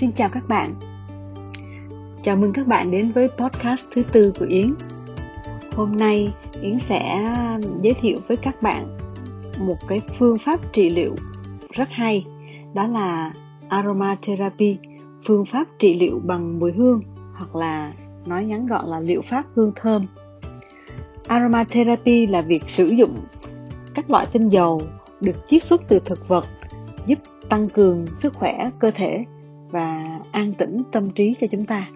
Xin chào các bạn. Chào mừng các bạn đến với podcast thứ tư của Yến. Hôm nay Yến sẽ giới thiệu với các bạn một cái phương pháp trị liệu rất hay, đó là aromatherapy, phương pháp trị liệu bằng mùi hương hoặc là nói ngắn gọn là liệu pháp hương thơm. Aromatherapy là việc sử dụng các loại tinh dầu được chiết xuất từ thực vật giúp tăng cường sức khỏe cơ thể và an tĩnh tâm trí cho chúng ta.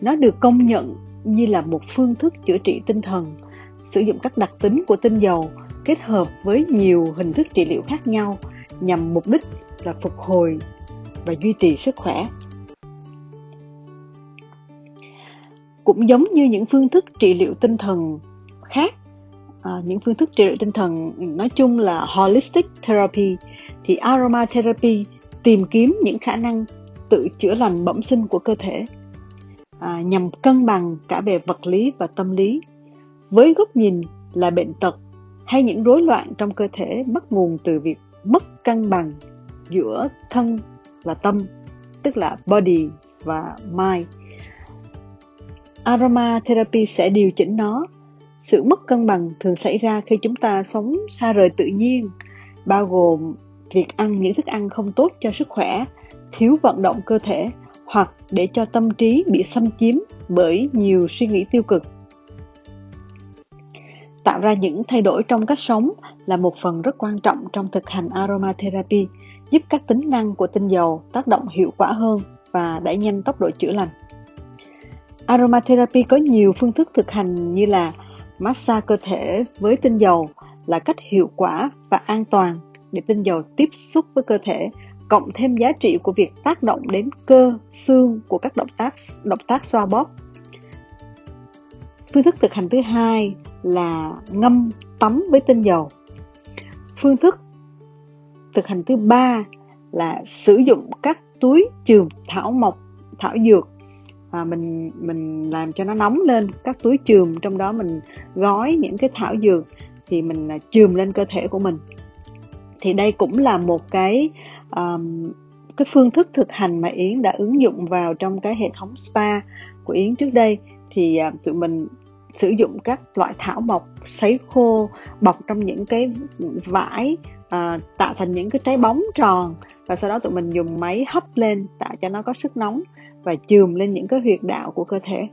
Nó được công nhận như là một phương thức chữa trị tinh thần sử dụng các đặc tính của tinh dầu kết hợp với nhiều hình thức trị liệu khác nhau nhằm mục đích là phục hồi và duy trì sức khỏe. Cũng giống như những phương thức trị liệu tinh thần khác à, những phương thức trị liệu tinh thần nói chung là holistic therapy thì aromatherapy tìm kiếm những khả năng tự chữa lành bẩm sinh của cơ thể à, nhằm cân bằng cả về vật lý và tâm lý với góc nhìn là bệnh tật hay những rối loạn trong cơ thể bắt nguồn từ việc mất cân bằng giữa thân và tâm tức là body và mind. Aromatherapy sẽ điều chỉnh nó. Sự mất cân bằng thường xảy ra khi chúng ta sống xa rời tự nhiên bao gồm việc ăn những thức ăn không tốt cho sức khỏe thiếu vận động cơ thể hoặc để cho tâm trí bị xâm chiếm bởi nhiều suy nghĩ tiêu cực. Tạo ra những thay đổi trong cách sống là một phần rất quan trọng trong thực hành aromatherapy, giúp các tính năng của tinh dầu tác động hiệu quả hơn và đẩy nhanh tốc độ chữa lành. Aromatherapy có nhiều phương thức thực hành như là massage cơ thể với tinh dầu là cách hiệu quả và an toàn để tinh dầu tiếp xúc với cơ thể cộng thêm giá trị của việc tác động đến cơ xương của các động tác động tác xoa bóp. Phương thức thực hành thứ hai là ngâm tắm với tinh dầu. Phương thức thực hành thứ ba là sử dụng các túi chườm thảo mộc thảo dược. À, mình mình làm cho nó nóng lên các túi chườm trong đó mình gói những cái thảo dược thì mình à, chườm lên cơ thể của mình. Thì đây cũng là một cái um, cái phương thức thực hành mà Yến đã ứng dụng vào trong cái hệ thống spa của Yến trước đây thì uh, tụi mình sử dụng các loại thảo mộc sấy khô bọc trong những cái vải à, tạo thành những cái trái bóng tròn và sau đó tụi mình dùng máy hấp lên tạo cho nó có sức nóng và chườm lên những cái huyệt đạo của cơ thể.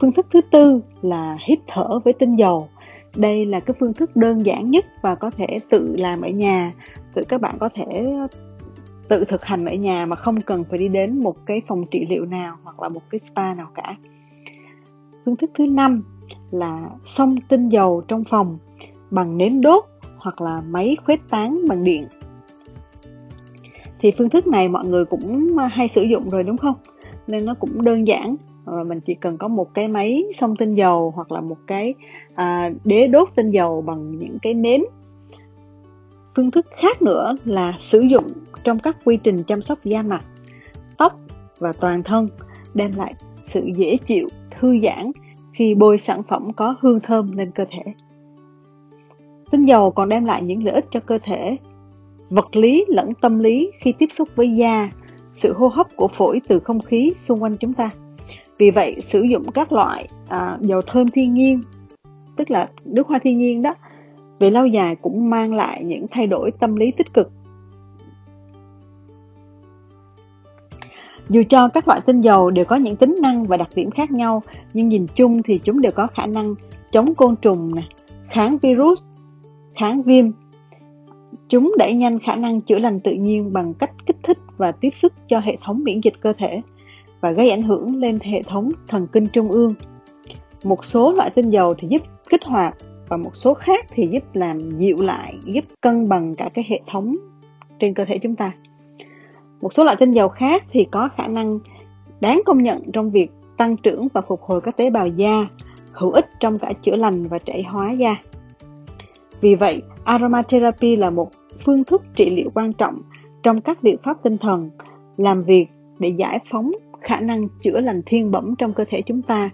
Phương thức thứ tư là hít thở với tinh dầu. Đây là cái phương thức đơn giản nhất và có thể tự làm ở nhà tự các bạn có thể ờ, tự thực hành ở nhà mà không cần phải đi đến một cái phòng trị liệu nào hoặc là một cái spa nào cả. Phương thức thứ năm là xông tinh dầu trong phòng bằng nến đốt hoặc là máy khuếch tán bằng điện. Thì phương thức này mọi người cũng ờ, hay sử dụng rồi đúng không? Nên nó cũng đơn giản và mình chỉ cần có một cái máy xông tinh dầu hoặc là một cái à, đế đốt tinh dầu bằng những cái nến phương thức khác nữa là sử dụng trong các quy trình chăm sóc da mặt tóc và toàn thân đem lại sự dễ chịu thư giãn khi bôi sản phẩm có hương thơm lên cơ thể. Tinh dầu còn đem lại những lợi ích cho cơ thể vật lý lẫn tâm lý khi tiếp xúc với da sự hô hấp của phổi từ không khí xung quanh chúng ta. Vì vậy sử dụng các loại à, dầu thơm thiên nhiên tức là nước hoa thiên nhiên đó về lâu dài cũng mang lại những thay đổi tâm lý tích cực. Dù cho các loại tinh dầu đều có những tính năng và đặc điểm khác nhau, nhưng nhìn chung thì chúng đều có khả năng chống côn trùng kháng virus, kháng viêm. Chúng đẩy nhanh khả năng chữa lành tự nhiên bằng cách kích thích và tiếp sức cho hệ thống miễn dịch cơ thể và gây ảnh hưởng lên hệ thống thần kinh trung ương. Một số loại tinh dầu thì giúp kích hoạt và một số khác thì giúp làm dịu lại, giúp cân bằng cả cái hệ thống trên cơ thể chúng ta. Một số loại tinh dầu khác thì có khả năng đáng công nhận trong việc tăng trưởng và phục hồi các tế bào da, hữu ích trong cả chữa lành và trẻ hóa da. Vì vậy, aromatherapy là một phương thức trị liệu quan trọng trong các liệu pháp tinh thần, làm việc để giải phóng khả năng chữa lành thiên bẩm trong cơ thể chúng ta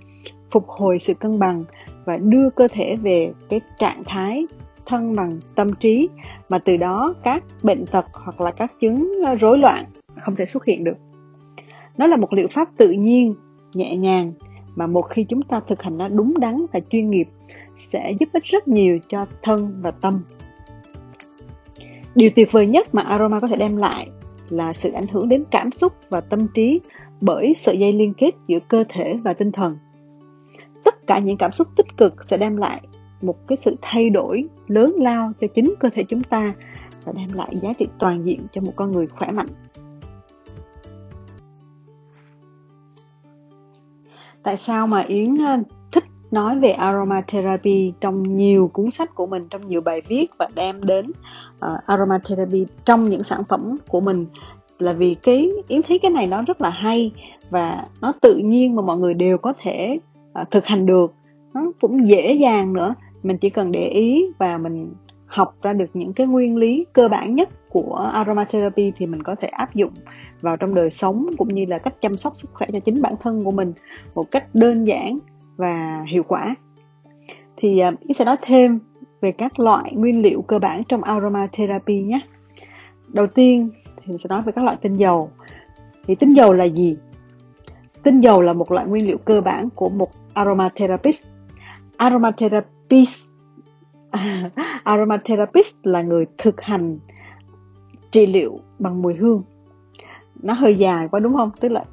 phục hồi sự cân bằng và đưa cơ thể về cái trạng thái thân bằng tâm trí, mà từ đó các bệnh tật hoặc là các chứng rối loạn không thể xuất hiện được. Nó là một liệu pháp tự nhiên, nhẹ nhàng, mà một khi chúng ta thực hành nó đúng đắn và chuyên nghiệp sẽ giúp ích rất nhiều cho thân và tâm. Điều tuyệt vời nhất mà aroma có thể đem lại là sự ảnh hưởng đến cảm xúc và tâm trí bởi sợi dây liên kết giữa cơ thể và tinh thần cả những cảm xúc tích cực sẽ đem lại một cái sự thay đổi lớn lao cho chính cơ thể chúng ta và đem lại giá trị toàn diện cho một con người khỏe mạnh. Tại sao mà yến ờ, thích nói về aromatherapy trong nhiều cuốn sách của mình trong nhiều bài viết và đem đến uh, aromatherapy trong những sản phẩm của mình? Là vì cái yến thấy cái này nó rất là hay và nó tự nhiên mà mọi người đều có thể À, thực hành được. Nó cũng dễ dàng nữa. Mình chỉ cần để ý và mình học ra được những cái nguyên lý cơ bản nhất của aromatherapy thì mình có thể áp dụng vào trong đời sống cũng như là cách chăm sóc sức khỏe cho chính bản thân của mình một cách đơn giản và hiệu quả. Thì à, ý sẽ nói thêm về các loại nguyên liệu cơ bản trong aromatherapy nhé. Đầu tiên thì mình sẽ nói về các loại tinh dầu. Thì tinh dầu là gì? Tinh dầu là một loại nguyên liệu cơ bản của một aromatherapist. Aromatherapist aromatherapist là người thực hành trị liệu bằng mùi hương. Nó hơi dài quá đúng không? Tức là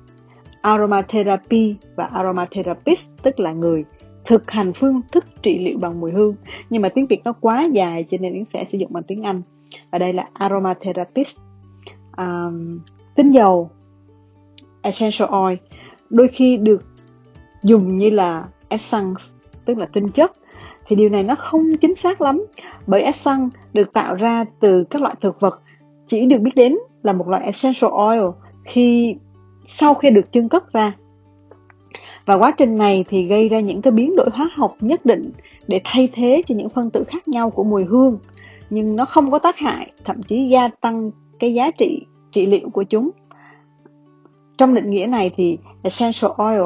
aromatherapy và aromatherapist tức là người thực hành phương thức trị liệu bằng mùi hương. Nhưng mà tiếng việt nó quá dài cho nên yến sẽ sử dụng bằng tiếng anh. Và đây là aromatherapist. Um, tinh dầu essential oil đôi khi được dùng như là essence, tức là tinh chất. Thì điều này nó không chính xác lắm, bởi essence được tạo ra từ các loại thực vật chỉ được biết đến là một loại essential oil khi, sau khi được chân cất ra. Và quá trình này thì gây ra những cái biến đổi hóa học nhất định để thay thế cho những phân tử khác nhau của mùi hương. Nhưng nó không có tác hại, thậm chí gia tăng cái giá trị trị liệu của chúng trong định nghĩa này thì essential oil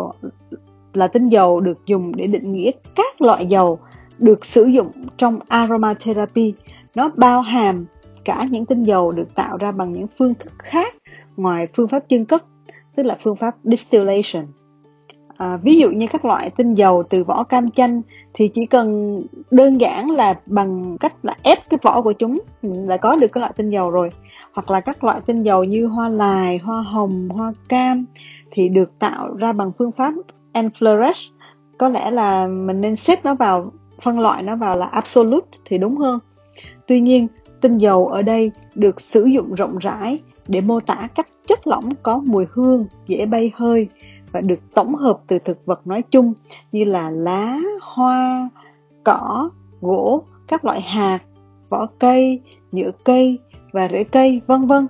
là tinh dầu được dùng để định nghĩa các loại dầu được sử dụng trong aromatherapy. Nó bao hàm cả những tinh dầu được tạo ra bằng những phương thức khác ngoài phương pháp chân cất tức là phương pháp distillation. À, ví dụ như các loại tinh dầu từ vỏ cam chanh thì chỉ cần đơn giản là bằng cách là ép cái vỏ của chúng là có được cái loại tinh dầu rồi hoặc là các loại tinh dầu như hoa lài hoa hồng hoa cam thì được tạo ra bằng phương pháp enfleurage có lẽ là mình nên xếp nó vào phân loại nó vào là absolute thì đúng hơn. Tuy nhiên tinh dầu ở đây được sử dụng rộng rãi để mô tả các chất lỏng có mùi hương dễ bay hơi và được tổng hợp từ thực vật nói chung như là lá, hoa, cỏ, gỗ, các loại hạt, vỏ cây, nhựa cây và rễ cây, vân vân.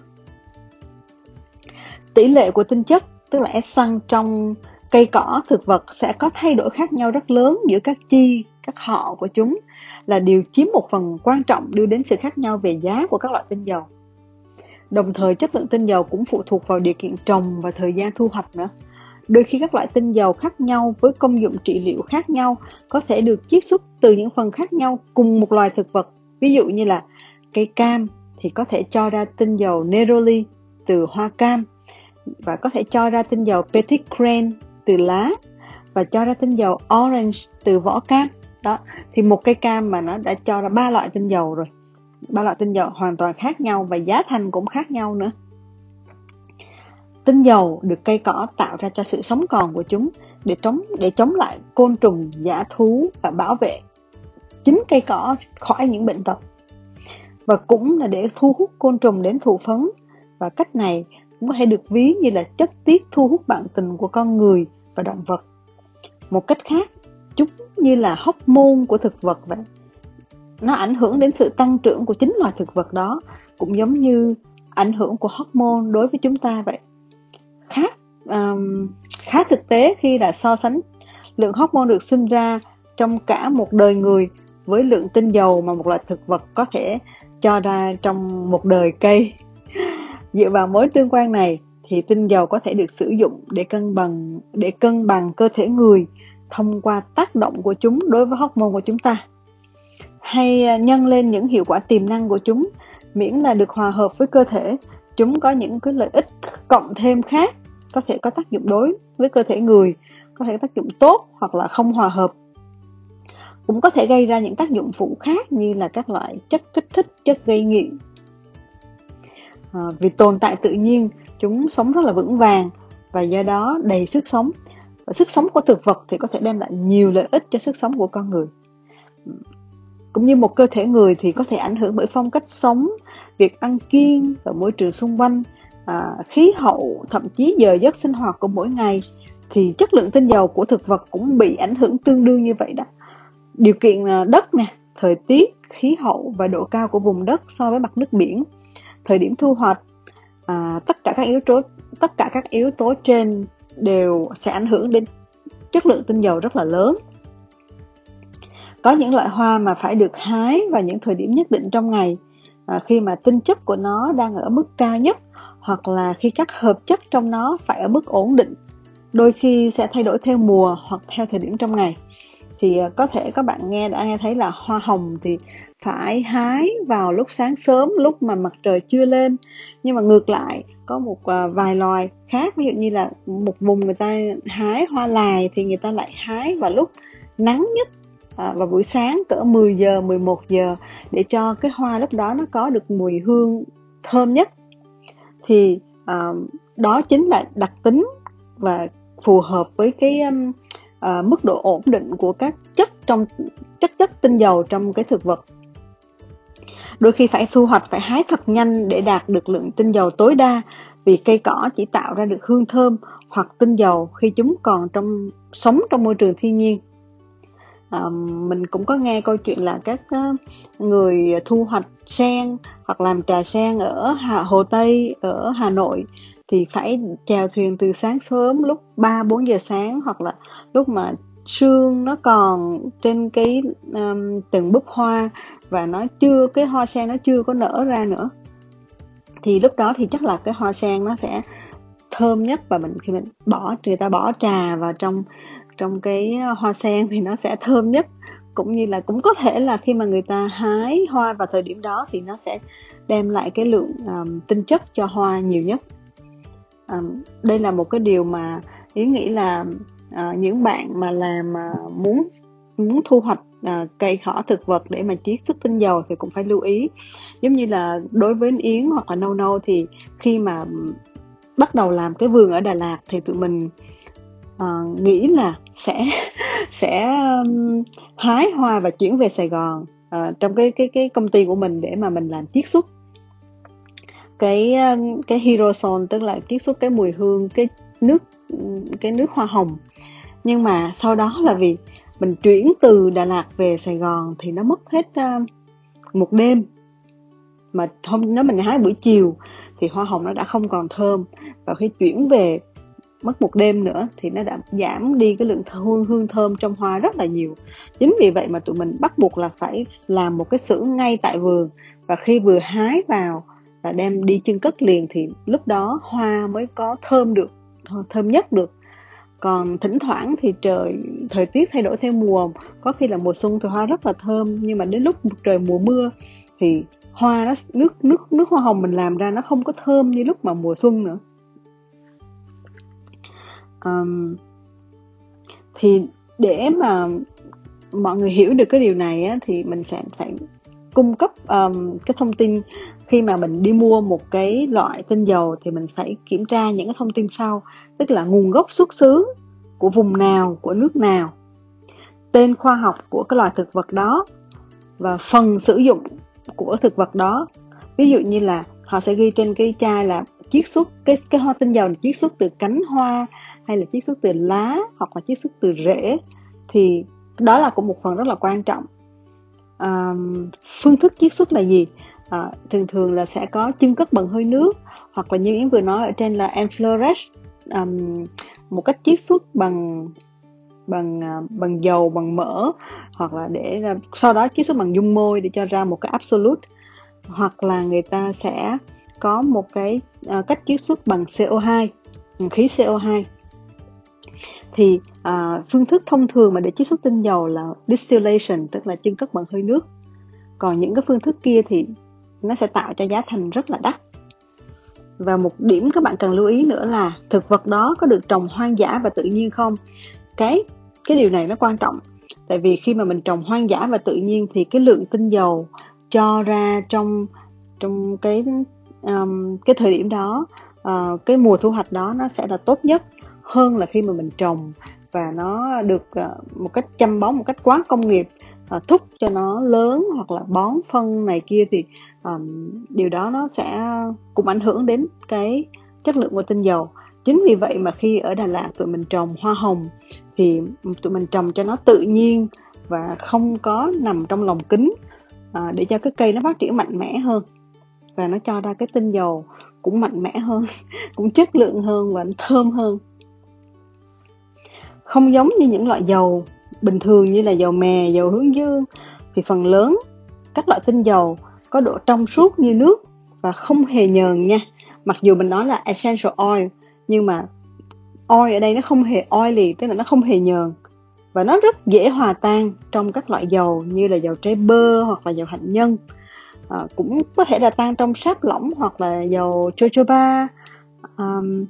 Tỷ lệ của tinh chất, tức là xăng trong cây cỏ, thực vật sẽ có thay đổi khác nhau rất lớn giữa các chi, các họ của chúng là điều chiếm một phần quan trọng đưa đến sự khác nhau về giá của các loại tinh dầu. Đồng thời chất lượng tinh dầu cũng phụ thuộc vào điều kiện trồng và thời gian thu hoạch nữa. Đôi khi các loại tinh dầu khác nhau với công dụng trị liệu khác nhau có thể được chiết xuất từ những phần khác nhau cùng một loài thực vật. Ví dụ như là cây cam thì có thể cho ra tinh dầu neroli từ hoa cam và có thể cho ra tinh dầu petit crane từ lá và cho ra tinh dầu orange từ vỏ cam. Đó, thì một cây cam mà nó đã cho ra ba loại tinh dầu rồi. Ba loại tinh dầu hoàn toàn khác nhau và giá thành cũng khác nhau nữa. Tinh dầu được cây cỏ tạo ra cho sự sống còn của chúng để chống để chống lại côn trùng giả thú và bảo vệ chính cây cỏ khỏi những bệnh tật và cũng là để thu hút côn trùng đến thụ phấn. Và cách này cũng có thể được ví như là chất tiết thu hút bạn tình của con người và động vật. Một cách khác chúng như là hóc môn của thực vật vậy. Nó ảnh hưởng đến sự tăng trưởng của chính loài thực vật đó cũng giống như ảnh hưởng của hormone đối với chúng ta vậy. Khá um, khá thực tế khi là so sánh lượng hormone được sinh ra trong cả một đời người với lượng tinh dầu mà một loại thực vật có thể cho ra trong một đời cây. Dựa vào mối tương quan này thì tinh dầu có thể được sử dụng để cân bằng, để cân bằng cơ thể người thông qua tác động của chúng đối với hormone của chúng ta. Hay à, nhân lên những hiệu quả tiềm năng của chúng, miễn là được hòa hợp với cơ thể, chúng có những cái lợi ích cộng thêm khác, có thể có tác dụng đối với cơ thể người, có thể tác dụng tốt hoặc là không hòa hợp cũng có thể gây ra những tác dụng phụ khác như là các loại chất kích thích chất gây nghiện. À, vì tồn tại tự nhiên chúng sống rất là vững vàng và do đó đầy sức sống. Và sức sống của thực vật thì có thể đem lại nhiều lợi ích cho sức sống của con người. Cũng như một cơ thể người thì có thể ảnh hưởng bởi phong cách sống việc ăn kiêng và môi trường xung quanh à, khí hậu thậm chí giờ giấc sinh hoạt của mỗi ngày thì chất lượng tinh dầu của thực vật cũng bị ảnh hưởng tương đương như vậy đó điều kiện đất nè thời tiết khí hậu và độ cao của vùng đất so với mặt nước biển. Thời điểm thu hoạch à, tất cả các yếu tố tất cả các yếu tố trên đều sẽ ảnh hưởng đến chất lượng tinh dầu rất là lớn. Có những loại hoa mà phải được hái vào những thời điểm nhất định trong ngày à, khi mà tinh chất của nó đang ở mức cao nhất hoặc là khi các hợp chất trong nó phải ở mức ổn định. Đôi khi sẽ thay đổi theo mùa hoặc theo thời điểm trong ngày thì ờ, có thể các bạn nghe đã nghe thấy là hoa hồng thì phải hái vào lúc sáng sớm lúc mà mặt trời chưa lên. Nhưng mà ngược lại có một ờ, vài loài khác ví dụ như là một vùng người ta hái hoa lài thì người ta lại hái vào lúc nắng nhất à, vào buổi sáng cỡ 10 giờ 11 giờ để cho cái hoa lúc đó nó có được mùi hương thơm nhất. Thì à, đó chính là đặc tính và phù hợp với cái um, uh, mức độ ổn định của các chất trong chất chất tinh dầu trong cái thực vật. Đôi khi phải thu hoạch phải hái thật nhanh để đạt được lượng tinh dầu tối đa vì cây cỏ chỉ tạo ra được hương thơm hoặc tinh dầu khi chúng còn trong sống trong môi trường thiên nhiên. À, mình cũng có nghe câu chuyện là các uh, người thu hoạch sen hoặc làm trà sen ở Hà, Hồ Tây ở Hà Nội thì phải chèo thuyền từ sáng sớm lúc 3 4 giờ sáng hoặc là lúc mà sương nó còn trên cái um, từng búp hoa và nó chưa cái hoa sen nó chưa có nở ra nữa. Thì lúc đó thì chắc là cái hoa sen nó sẽ thơm nhất và mình khi mình bỏ người ta bỏ trà vào trong trong cái hoa sen thì nó sẽ thơm nhất. Cũng như là cũng có thể là khi mà người ta hái hoa vào thời điểm đó thì nó sẽ đem lại cái lượng um, tinh chất cho hoa nhiều nhất đây là một cái điều mà ý nghĩ là uh, những bạn mà làm uh, muốn muốn thu hoạch uh, cây cỏ thực vật để mà chiết xuất tinh dầu thì cũng phải lưu ý. Giống như là đối với yến hoặc là nâu nâu thì khi mà bắt đầu làm cái vườn ở Đà Lạt thì tụi mình uh, nghĩ là sẽ sẽ um, hái hoa và chuyển về Sài Gòn uh, trong cái cái cái công ty của mình để mà mình làm chiết xuất cái ờ, cái hydrosol tức là chiết xuất cái mùi hương cái nước cái nước hoa hồng. Nhưng mà sau đó là vì mình chuyển từ Đà Lạt về Sài Gòn thì nó mất hết uh, một đêm. Mà hôm nếu mình hái buổi chiều thì hoa hồng nó đã không còn thơm. Và khi chuyển về mất một đêm nữa thì nó đã giảm đi cái lượng hương hương thơm trong hoa rất là nhiều. Chính vì vậy mà tụi mình bắt buộc là phải làm một cái xưởng ngay tại vườn. Và khi vừa hái vào và đem đi chân cất liền thì lúc đó hoa mới có thơm được thơm nhất được. Còn thỉnh thoảng thì trời thời tiết thay đổi theo mùa. Có khi là mùa xuân thì hoa rất là thơm nhưng mà đến lúc trời mùa mưa thì hoa nó nước nước nước hoa hồng mình làm ra nó không có thơm như lúc mà mùa xuân nữa. Um, thì để mà mọi người hiểu được cái điều này á, thì mình sẽ phải cung cấp um, cái thông tin khi mà mình đi mua một cái loại tinh dầu thì mình phải kiểm tra những cái thông tin sau tức là nguồn gốc xuất xứ của vùng nào của nước nào tên khoa học của cái loài thực vật đó và phần sử dụng của thực vật đó. Ví dụ như là họ sẽ ghi trên cái chai là chiết xuất cái cái hoa tinh dầu là chiết xuất từ cánh hoa hay là chiết xuất từ lá hoặc là chiết xuất từ rễ thì đó là cũng một phần rất là quan trọng. À, phương thức chiết xuất là gì? À, thường thường là sẽ có chân cất bằng hơi nước hoặc là như yến vừa nói ở trên là enflorage um, một cách chiết xuất bằng bằng ờ, bằng dầu bằng mỡ hoặc là để sau đó chiết xuất bằng dung môi để cho ra một cái absolute. Hoặc là người ta sẽ có một cái uh, cách chiết xuất bằng CO2 khí CO2 thì uh, phương thức thông thường mà để chiết xuất tinh dầu là distillation tức là chân cất bằng hơi nước. Còn những cái phương thức kia thì nó sẽ tạo cho giá thành rất là đắt. Và một điểm các bạn cần lưu ý nữa là thực vật đó có được trồng hoang dã và tự nhiên không? Cái cái điều này nó quan trọng. Tại vì khi mà mình trồng hoang dã và tự nhiên thì cái lượng tinh dầu cho ra trong trong cái um, cái thời điểm đó uh, cái mùa thu hoạch đó nó sẽ là tốt nhất hơn là khi mà mình trồng. Và nó được uh, một cách chăm bón một cách quá công nghiệp à, thúc cho nó lớn hoặc là bón phân này kia thì um, điều đó nó sẽ cũng ảnh hưởng đến cái chất lượng của tinh dầu. Chính vì vậy mà khi ở Đà Lạt tụi mình trồng hoa hồng thì tụi mình trồng cho nó tự nhiên và không có nằm trong lồng kính à, để cho cái cây nó phát triển mạnh mẽ hơn và nó cho ra cái tinh dầu cũng mạnh mẽ hơn cũng chất lượng hơn và thơm hơn. Không giống như những loại dầu bình thường như là dầu mè dầu hướng dương. Thì phần lớn các loại tinh dầu có độ trong suốt như nước và không hề nhờn nha. Mặc dù mình nói là essential oil nhưng mà oil ở đây nó không hề oily tức là nó không hề nhờn. Và nó rất dễ hòa tan trong các loại dầu như là dầu trái bơ hoặc là dầu hạnh nhân. À, cũng có thể là tan trong sáp lỏng hoặc là dầu jojoba. Um,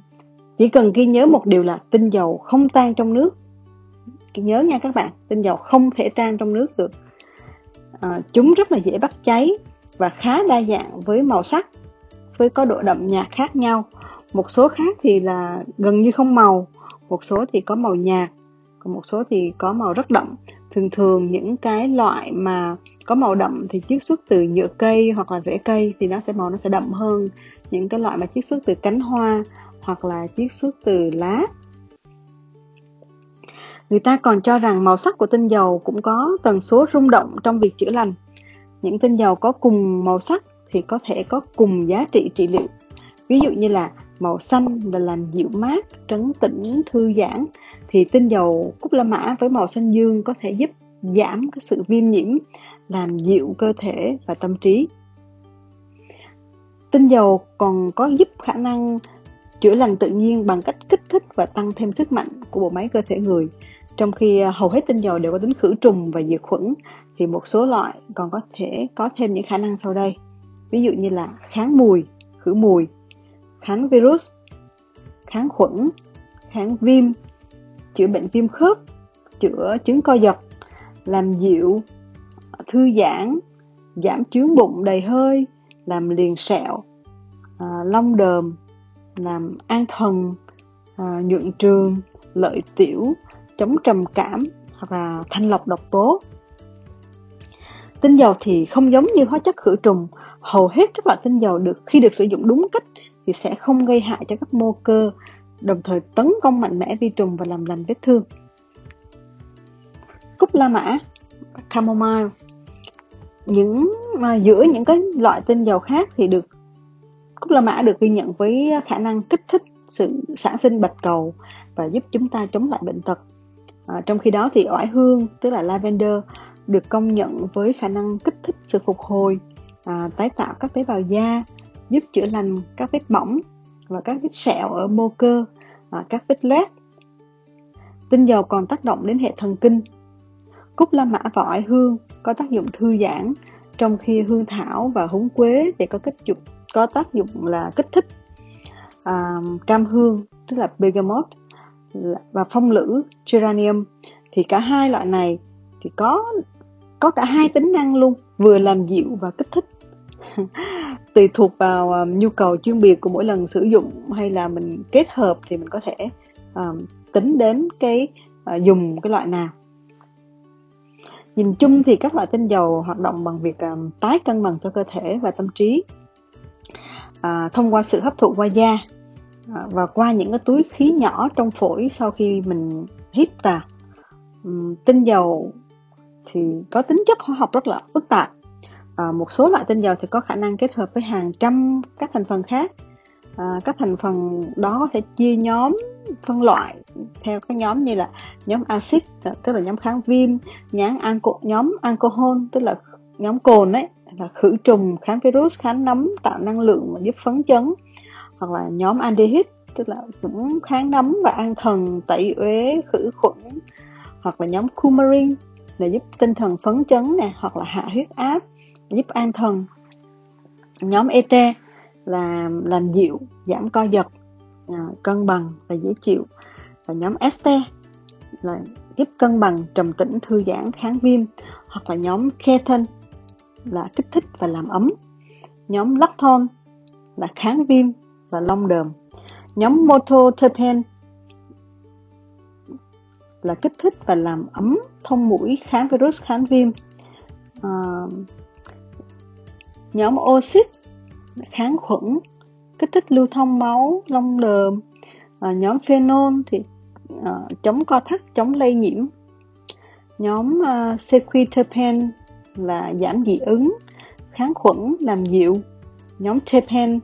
chỉ cần ghi nhớ một điều là tinh dầu không tan trong nước nhớ nha các bạn tinh dầu không thể tan trong nước được. À, chúng rất là dễ bắt cháy và khá đa dạng với màu sắc với có độ đậm nhạt khác nhau. Một số khác thì là gần như không màu một số thì có màu nhạt còn một số thì có màu rất đậm. Thường thường những cái loại mà có màu đậm thì chiết xuất từ nhựa cây hoặc là rễ cây thì nó sẽ màu nó sẽ đậm hơn. Những cái loại mà chiết xuất từ cánh hoa hoặc là chiết xuất từ lá người ta còn cho rằng màu sắc của tinh dầu cũng có tần số rung động trong việc chữa lành. Những tinh dầu có cùng màu sắc thì có thể có cùng giá trị trị liệu. Ví dụ như là màu xanh là làm dịu mát, trấn tĩnh, thư giãn thì tinh dầu cúc la mã với màu xanh dương có thể giúp giảm cái sự viêm nhiễm, làm dịu cơ thể và tâm trí. Tinh dầu còn có giúp khả năng chữa lành tự nhiên bằng cách kích thích và tăng thêm sức mạnh của bộ máy cơ thể người trong khi à, hầu hết tinh dầu đều có tính khử trùng và diệt khuẩn thì một số loại còn có thể có thêm những khả năng sau đây. Ví dụ như là kháng mùi khử mùi kháng virus kháng khuẩn kháng viêm chữa bệnh viêm khớp chữa chứng co giật làm dịu thư giãn giảm chướng bụng đầy hơi làm liền sẹo à, long đờm làm an thần à, nhuận trường lợi tiểu chống trầm cảm hoặc là thanh lọc độc tố. Tinh dầu thì không giống như hóa chất khử trùng. Hầu hết các loại tinh dầu được khi được sử dụng đúng cách thì sẽ không gây hại cho các mô cơ đồng thời tấn công mạnh mẽ vi trùng và làm lành vết thương. Cúc la mã chamomile. Những à, giữa những cái loại tinh dầu khác thì được cúc la mã được ghi nhận với khả năng kích thích sự sản sinh bạch cầu và giúp chúng ta chống lại bệnh tật à, trong khi đó thì oải hương tức là lavender được công nhận với khả năng kích thích sự phục hồi à, tái tạo các tế bào da giúp chữa lành các vết bỏng và các vết sẹo ở mô cơ à, các vết loét. Tinh dầu còn tác động đến hệ thần kinh. Cúc la mã và oải hương có tác dụng thư giãn trong khi hương thảo và húng quế thì có kích dụng có tác dụng là kích thích à, cam hương tức là bergamot và phong lữ geranium thì cả hai loại này thì có có cả hai tính năng luôn vừa làm dịu và kích thích. Tùy thuộc vào um, nhu cầu chuyên biệt của mỗi lần sử dụng hay là mình kết hợp thì mình có thể um, tính đến cái uh, dùng cái loại nào. Nhìn chung thì các loại tinh dầu hoạt động bằng việc um, tái cân bằng cho cơ thể và tâm trí uh, thông qua sự hấp thụ qua da à, và qua những cái túi khí nhỏ trong phổi sau khi mình hít vào um, tinh dầu thì có tính chất hóa học rất là phức tạp. À, một số loại tinh dầu thì có khả năng kết hợp với hàng trăm các thành phần khác. À, các thành phần đó có thể chia nhóm phân loại theo các nhóm như là nhóm axit tức là nhóm kháng viêm nhóm anco, nhóm alcohol tức là nhóm cồn đấy là khử trùng kháng virus kháng nấm tạo năng lượng và giúp phấn chấn hoặc là nhóm aldehyde tức là cũng kháng nấm và an thần tẩy uế khử khuẩn hoặc là nhóm coumarin là giúp tinh thần phấn chấn nè hoặc là hạ huyết áp giúp an thần. Nhóm ET là làm dịu giảm co giật à, cân bằng và dễ chịu. Và nhóm ST là giúp cân bằng trầm tĩnh thư giãn kháng viêm. Hoặc là nhóm keton là kích thích và làm ấm. Nhóm lactone là kháng viêm và long đờm. Nhóm mototerpen là kích thích và làm ấm thông mũi kháng virus kháng viêm. À, nhóm oxit kháng khuẩn kích thích lưu thông máu long đờm. À, nhóm phenol thì à, chống co thắt chống lây nhiễm. Nhóm à, sequiterpen là giảm dị ứng kháng khuẩn làm dịu. Nhóm terpen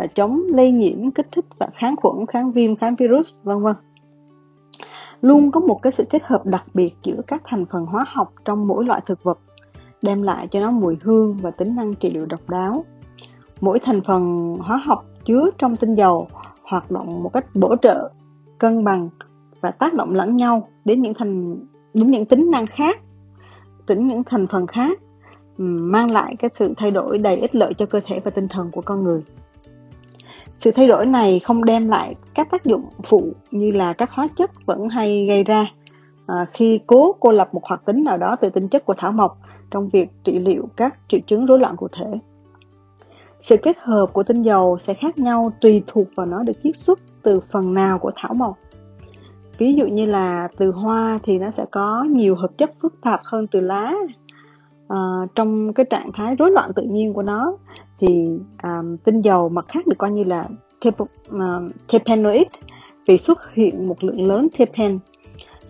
là chống lây nhiễm, kích thích và kháng khuẩn, kháng viêm, kháng virus, vân vân. Luôn có một cái sự kết hợp đặc biệt giữa các thành phần hóa học trong mỗi loại thực vật, đem lại cho nó mùi hương và tính năng trị liệu độc đáo. Mỗi thành phần hóa học chứa trong tinh dầu hoạt động một cách bổ trợ, cân bằng và tác động lẫn nhau đến những thành, đến những tính năng khác, tính những thành phần khác mang lại cái sự thay đổi đầy ích lợi cho cơ thể và tinh thần của con người sự thay đổi này không đem lại các tác dụng phụ như là các hóa chất vẫn hay gây ra. À, khi cố cô lập một hoạt tính nào đó từ tính chất của thảo mộc trong việc trị liệu các triệu chứng rối loạn cụ thể. Sự kết hợp của tinh dầu sẽ khác nhau tùy thuộc vào nó được chiết xuất từ phần nào của thảo mộc. Ví dụ như là từ hoa thì nó sẽ có nhiều hợp chất phức tạp hơn từ lá. À, trong cái trạng thái rối loạn tự nhiên của nó thì um, tinh dầu mặt khác được coi như là terp, uh, ờ, terpenoid vì xuất hiện một lượng lớn terpen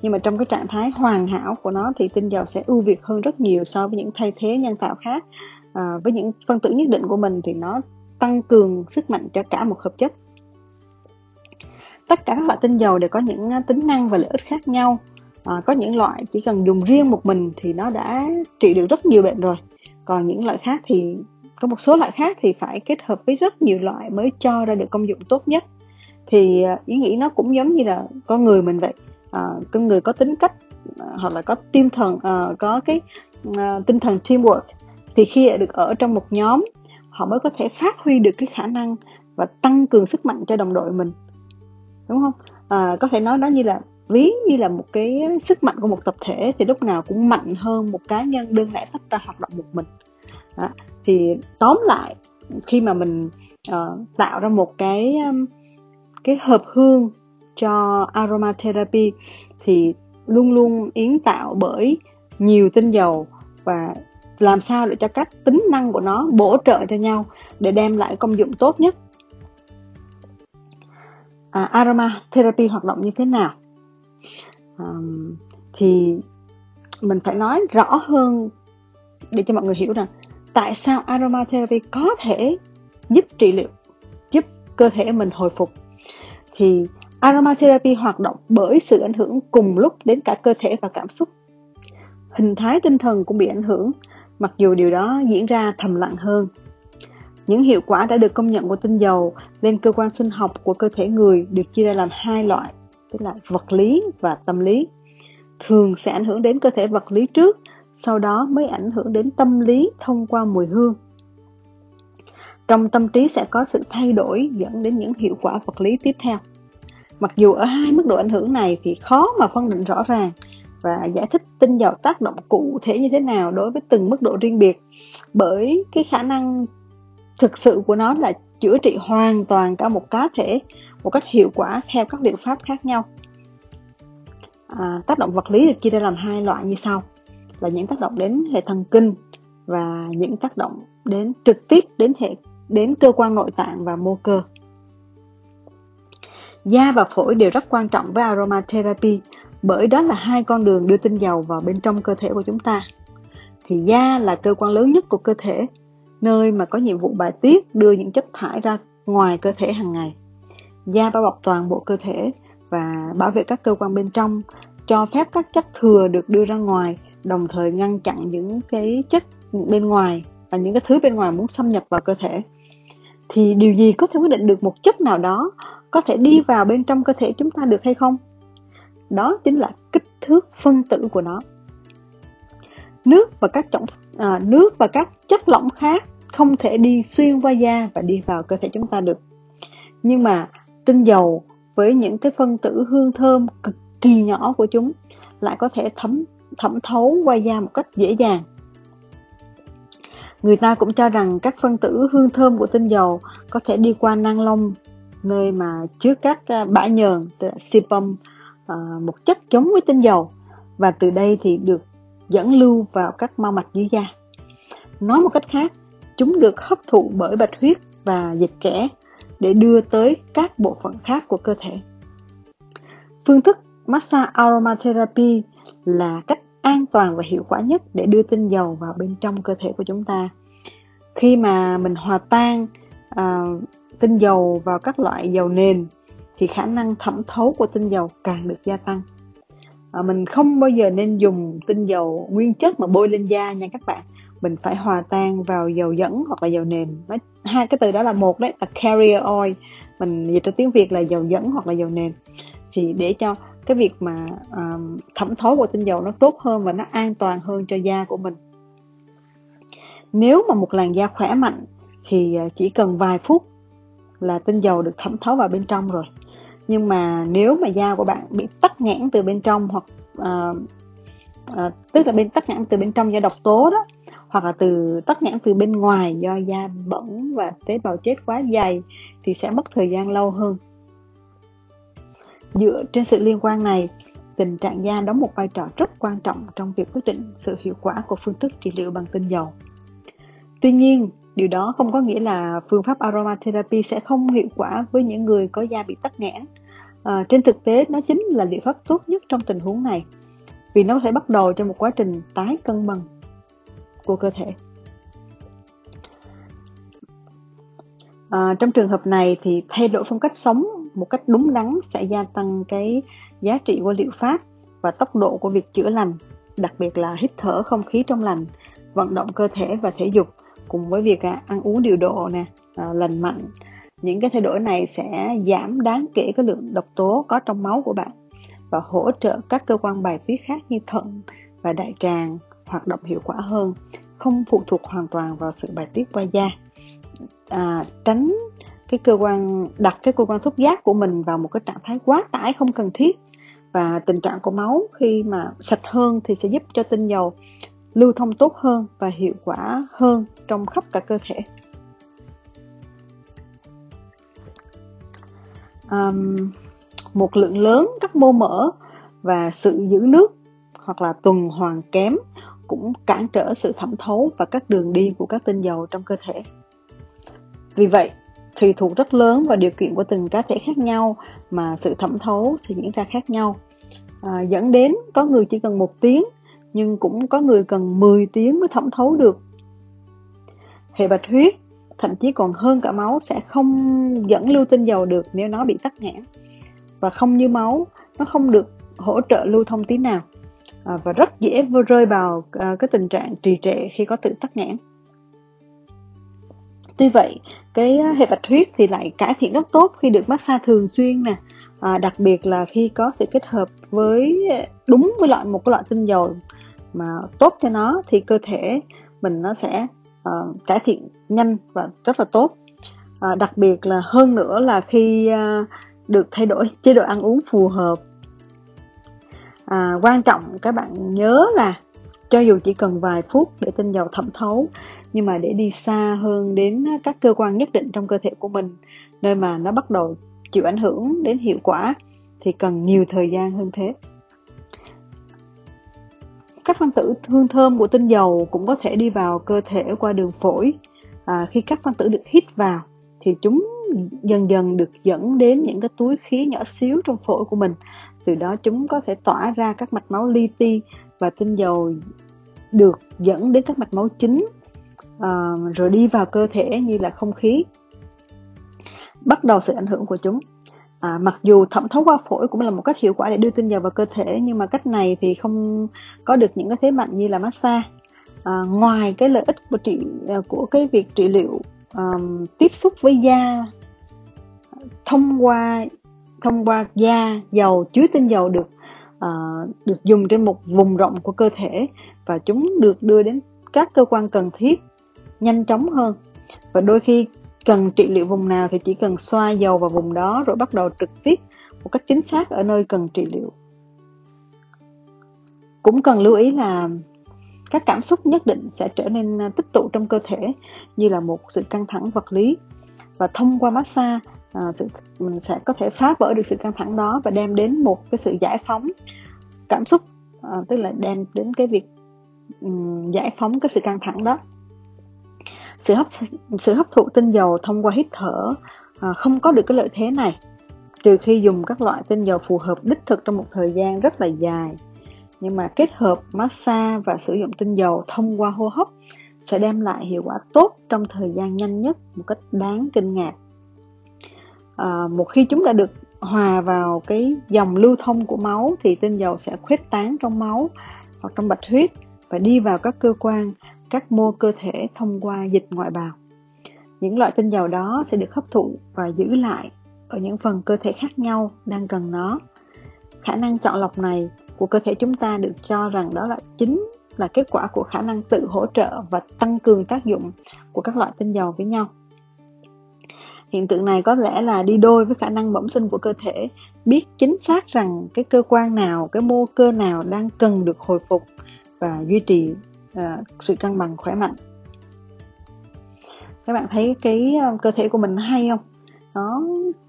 nhưng mà trong cái trạng thái hoàn hảo của nó thì tinh dầu sẽ ưu việt hơn rất nhiều so với những thay thế nhân tạo khác. À, với những phân tử nhất định của mình thì nó tăng cường sức mạnh cho cả một hợp chất. Tất cả các loại tinh dầu đều có những ờ, tính năng và lợi ích khác nhau. À, có những loại chỉ cần dùng riêng một mình thì nó đã trị được rất nhiều bệnh rồi. Còn những loại khác thì có một số loại khác thì phải kết hợp với rất nhiều loại mới cho ra được công dụng tốt nhất. Thì à, ý nghĩ nó cũng giống như là con người mình vậy. À, con người có tính cách à, hoặc là có tinh thần à, có cái à, tinh thần teamwork thì khi được ở trong một nhóm họ mới có thể phát huy được cái khả năng và tăng cường sức mạnh cho đồng đội mình. Đúng không? À, có thể nói nó như là ví như là một cái sức mạnh của một tập thể thì lúc nào cũng mạnh hơn một cá nhân đơn lẻ tách ra hoạt động một mình đó. thì tóm lại khi mà mình uh, tạo ra một cái um, cái hợp hương cho aromatherapy thì luôn luôn yến tạo bởi nhiều tinh dầu và làm sao để cho các tính năng của nó bổ trợ cho nhau để đem lại công dụng tốt nhất à, aromatherapy hoạt động như thế nào à, thì mình phải nói rõ hơn để cho mọi người hiểu rằng tại sao aromatherapy có thể giúp trị liệu giúp cơ thể mình hồi phục? Thì aromatherapy hoạt động bởi sự ảnh hưởng cùng lúc đến cả cơ thể và cảm xúc. Hình thái tinh thần cũng bị ảnh hưởng mặc dù điều đó diễn ra thầm lặng hơn. Những hiệu quả đã được công nhận của tinh dầu lên cơ quan sinh học của cơ thể người được chia ra làm hai loại, tức là vật lý và tâm lý. Thường sẽ ảnh hưởng đến cơ thể vật lý trước, sau đó mới ảnh hưởng đến tâm lý thông qua mùi hương. Trong tâm trí sẽ có sự thay đổi dẫn đến những hiệu quả vật lý tiếp theo. Mặc dù ở hai mức độ ảnh hưởng này thì khó mà phân định rõ ràng và giải thích tinh dầu tác động cụ thể như thế nào đối với từng mức độ riêng biệt bởi cái khả năng thực sự của nó là chữa trị hoàn toàn cả một cá thể một cách hiệu quả theo các liệu pháp khác nhau à, tác động vật lý được chia ra làm hai loại như sau là những tác động đến hệ thần kinh và những tác động đến trực tiếp đến hệ đến cơ quan nội tạng và mô cơ da và phổi đều rất quan trọng với aromatherapy bởi đó là hai con đường đưa tinh dầu vào bên trong cơ thể của chúng ta thì da là cơ quan lớn nhất của cơ thể nơi mà có nhiệm vụ bài tiết đưa những chất thải ra ngoài cơ thể hàng ngày. Da bao bọc toàn bộ cơ thể và bảo vệ các cơ quan bên trong, cho phép các chất thừa được đưa ra ngoài, đồng thời ngăn chặn những cái chất bên ngoài và những cái thứ bên ngoài muốn xâm nhập vào cơ thể. Thì điều gì có thể quyết định được một chất nào đó có thể đi vào bên trong cơ thể chúng ta được hay không? Đó chính là kích thước phân tử của nó. Nước và các trọng à, nước và các chất lỏng khác không thể đi xuyên qua da và đi vào cơ thể chúng ta được nhưng mà tinh dầu với những cái phân tử hương thơm cực kỳ nhỏ của chúng lại có thể thấm thẩm thấu qua da một cách dễ dàng. Người ta cũng cho rằng các phân tử hương thơm của tinh dầu có thể đi qua nang lông, nơi mà chứa các à, bã nhờn, tức là sebum à, một chất giống với tinh dầu, và từ đây thì được dẫn lưu vào các mao mạch dưới da. Nói một cách khác, chúng được hấp thụ bởi bạch huyết và dịch kẽ để đưa tới các bộ phận khác của cơ thể. Phương thức massage aromatherapy là cách an toàn và hiệu quả nhất để đưa tinh dầu vào bên trong cơ thể của chúng ta. Khi mà mình hòa tan à, tinh dầu vào các loại dầu nền thì khả năng thẩm thấu của tinh dầu càng được gia tăng. À, mình không bao giờ nên dùng tinh dầu nguyên chất mà bôi lên da nha các bạn. Mình phải hòa tan vào dầu dẫn hoặc là dầu nền. Nó hai cái từ đó là một đấy là carrier oil. Mình dịch ra tiếng việt là dầu dẫn hoặc là dầu nền thì để cho cái việc mà um, thẩm thấu của tinh dầu nó tốt hơn và nó an toàn hơn cho da của mình. Nếu mà một làn da khỏe mạnh thì ờ, chỉ cần vài phút là tinh dầu được thẩm thấu vào bên trong rồi. Nhưng mà nếu mà da của bạn bị tắc nghẽn từ bên trong hoặc uh, uh, tức là bên tắc nghẽn từ bên trong do độc tố đó hoặc là từ tắc nghẽn từ bên ngoài do da bẩn và tế bào chết quá dày thì sẽ mất thời gian lâu hơn dựa trên sự liên quan này tình trạng da đóng một vai trò rất quan trọng trong việc quyết định sự hiệu quả của phương thức trị liệu bằng tinh dầu. Tuy nhiên điều đó không có nghĩa là phương pháp aromatherapy sẽ không hiệu quả với những người có da bị tắc nghẽn. À, trên thực tế nó chính là liệu pháp tốt nhất trong tình huống này vì nó có thể bắt đầu cho một quá trình tái cân bằng của cơ thể. À, trong trường hợp này thì thay đổi phong cách sống một cách đúng đắn sẽ gia tăng cái giá trị của liệu pháp và tốc độ của việc chữa lành đặc biệt là hít thở không khí trong lành vận động cơ thể và thể dục cùng với việc à, ăn uống điều độ nè à, lành mạnh. Những cái thay đổi này sẽ giảm đáng kể cái lượng độc tố có trong máu của bạn và hỗ trợ các cơ quan bài tiết khác như thận và đại tràng hoạt động hiệu quả hơn không phụ thuộc hoàn toàn vào sự bài tiết qua da. À, tránh cái cơ quan đặt cái cơ quan xúc giác của mình vào một cái trạng thái quá tải không cần thiết và tình trạng của máu khi mà sạch hơn thì sẽ giúp cho tinh dầu lưu thông tốt hơn và hiệu quả hơn trong khắp cả cơ thể um, một lượng lớn các mô mỡ và sự giữ nước hoặc là tuần hoàn kém cũng cản trở sự thẩm thấu và các đường đi của các tinh dầu trong cơ thể. Vì vậy, tùy thuộc rất lớn vào điều kiện của từng cá thể khác nhau mà sự thẩm thấu sẽ diễn ra khác nhau. À, dẫn đến có người chỉ cần một tiếng nhưng cũng có người cần 10 tiếng mới thẩm thấu được. Hệ bạch huyết thậm chí còn hơn cả máu sẽ không dẫn lưu tinh dầu được nếu nó bị tắc nghẽn và không như máu nó không được hỗ trợ lưu thông tí nào à, và rất dễ rơi vào à, cái tình trạng trì trệ khi có tự tắc nghẽn tuy vậy cái à, hệ bạch huyết thì lại cải thiện rất tốt khi được massage thường xuyên nè. À, đặc biệt là khi có sự kết hợp với à, đúng với loại một cái loại tinh dầu mà tốt cho nó thì cơ thể mình nó sẽ uh, cải thiện nhanh và rất là tốt. À, đặc biệt là hơn nữa là khi uh, được thay đổi chế độ ăn uống phù hợp. À, quan trọng các bạn nhớ là cho dù chỉ cần vài phút để tinh dầu thẩm thấu nhưng mà để đi xa hơn đến các cơ quan nhất định trong cơ thể của mình nơi mà nó bắt đầu chịu ảnh hưởng đến hiệu quả thì cần nhiều thời gian hơn thế. Các phân tử hương thơm của tinh dầu cũng có thể đi vào cơ thể qua đường phổi. À, khi các phân tử được hít vào thì chúng dần dần được dẫn đến những cái túi khí nhỏ xíu trong phổi của mình. Từ đó chúng có thể tỏa ra các mạch máu li ti và tinh dầu được dẫn đến các mạch máu chính. Ờ, rồi đi vào cơ thể như là không khí bắt đầu sự ảnh hưởng của chúng. À, mặc dù thẩm thấu qua phổi cũng là một cách hiệu quả để đưa tinh dầu vào cơ thể nhưng mà cách này thì không có được những cái thế mạnh như là massage. À, ngoài cái lợi ích của trị à, của cái việc trị liệu um, tiếp xúc với da thông qua thông qua da dầu chứa tinh dầu được uh, được dùng trên một vùng rộng của cơ thể và chúng được đưa đến các cơ quan cần thiết nhanh chóng hơn. Và đôi khi cần trị liệu vùng nào thì chỉ cần xoa dầu vào vùng đó rồi bắt đầu trực tiếp một cách chính xác ở nơi cần trị liệu. Cũng cần lưu ý là các cảm xúc nhất định sẽ trở nên tích tụ trong cơ thể như là một sự căng thẳng vật lý. Và thông qua massage à, sự mình sẽ có thể phá vỡ được sự căng thẳng đó và đem đến một cái sự giải phóng cảm xúc à, tức là đem đến cái việc um, giải phóng cái sự căng thẳng đó sự hấp sự hấp thụ tinh dầu thông qua hít thở à, không có được cái lợi thế này. Trừ khi dùng các loại tinh dầu phù hợp đích thực trong một thời gian rất là dài. Nhưng mà kết hợp massage và sử dụng tinh dầu thông qua hô hấp sẽ đem lại hiệu quả tốt trong thời gian nhanh nhất một cách đáng kinh ngạc. À, một khi chúng đã được hòa vào cái dòng lưu thông của máu thì tinh dầu sẽ khuếch tán trong máu hoặc trong bạch huyết và đi vào các cơ quan các mô cơ thể thông qua dịch ngoại bào. Những loại tinh dầu đó sẽ được hấp thụ và giữ lại ở những phần cơ thể khác nhau đang cần nó. Khả năng chọn lọc này của cơ thể chúng ta được cho rằng đó là chính là kết quả của khả năng tự hỗ trợ và tăng cường tác dụng của các loại tinh dầu với nhau. Hiện tượng này có lẽ là đi đôi với khả năng bẩm sinh của cơ thể, biết chính xác rằng cái cơ quan nào, cái mô cơ nào đang cần được hồi phục và duy trì uh, sự cân bằng khỏe mạnh. Các bạn thấy cái uh, cơ thể của mình hay không? Nó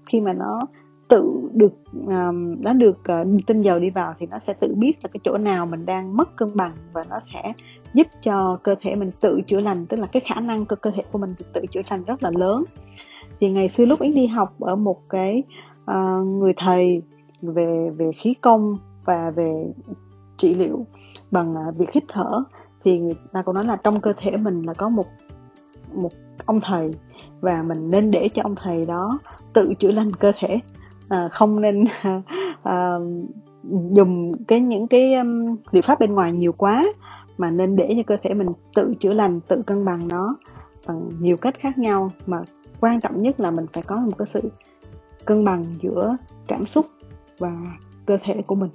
khi mà nó tự được um, nó được uh, tinh dầu đi vào thì nó sẽ tự biết là cái chỗ nào mình đang mất cân bằng và nó sẽ giúp cho cơ thể mình tự chữa lành tức là cái khả năng cơ cơ thể của mình tự chữa lành rất là lớn. Thì ngày xưa lúc yến đi học ở một cái uh, người thầy về về khí công và về trị liệu bằng uh, việc hít thở thì người ta cũng nói là trong cơ thể mình là có một một ông thầy và mình nên để cho ông thầy đó tự chữa lành cơ thể. À, không nên à, dùng cái những cái um, liệu pháp bên ngoài nhiều quá mà nên để cho cơ thể mình tự chữa lành tự cân bằng nó bằng nhiều cách khác nhau. Mà quan trọng nhất là mình phải có một cái sự cân bằng giữa cảm xúc và cơ thể của mình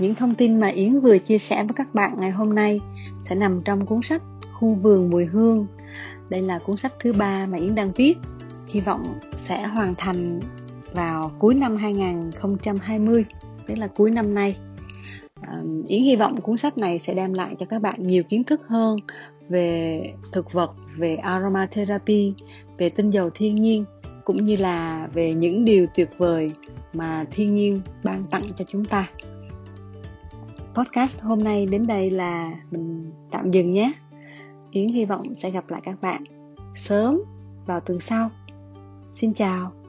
những thông tin mà Yến vừa chia sẻ với các bạn ngày hôm nay sẽ nằm trong cuốn sách Khu vườn mùi hương. Đây là cuốn sách thứ ba mà Yến đang viết. Hy vọng sẽ hoàn thành vào cuối năm 2020, tức là cuối năm nay. À, Yến hy vọng cuốn sách này sẽ đem lại cho các bạn nhiều kiến thức hơn về thực vật, về aromatherapy, về tinh dầu thiên nhiên cũng như là về những điều tuyệt vời mà thiên nhiên ban tặng cho chúng ta podcast hôm nay đến đây là mình tạm dừng nhé. Yến hy vọng sẽ gặp lại các bạn sớm vào tuần sau. Xin chào.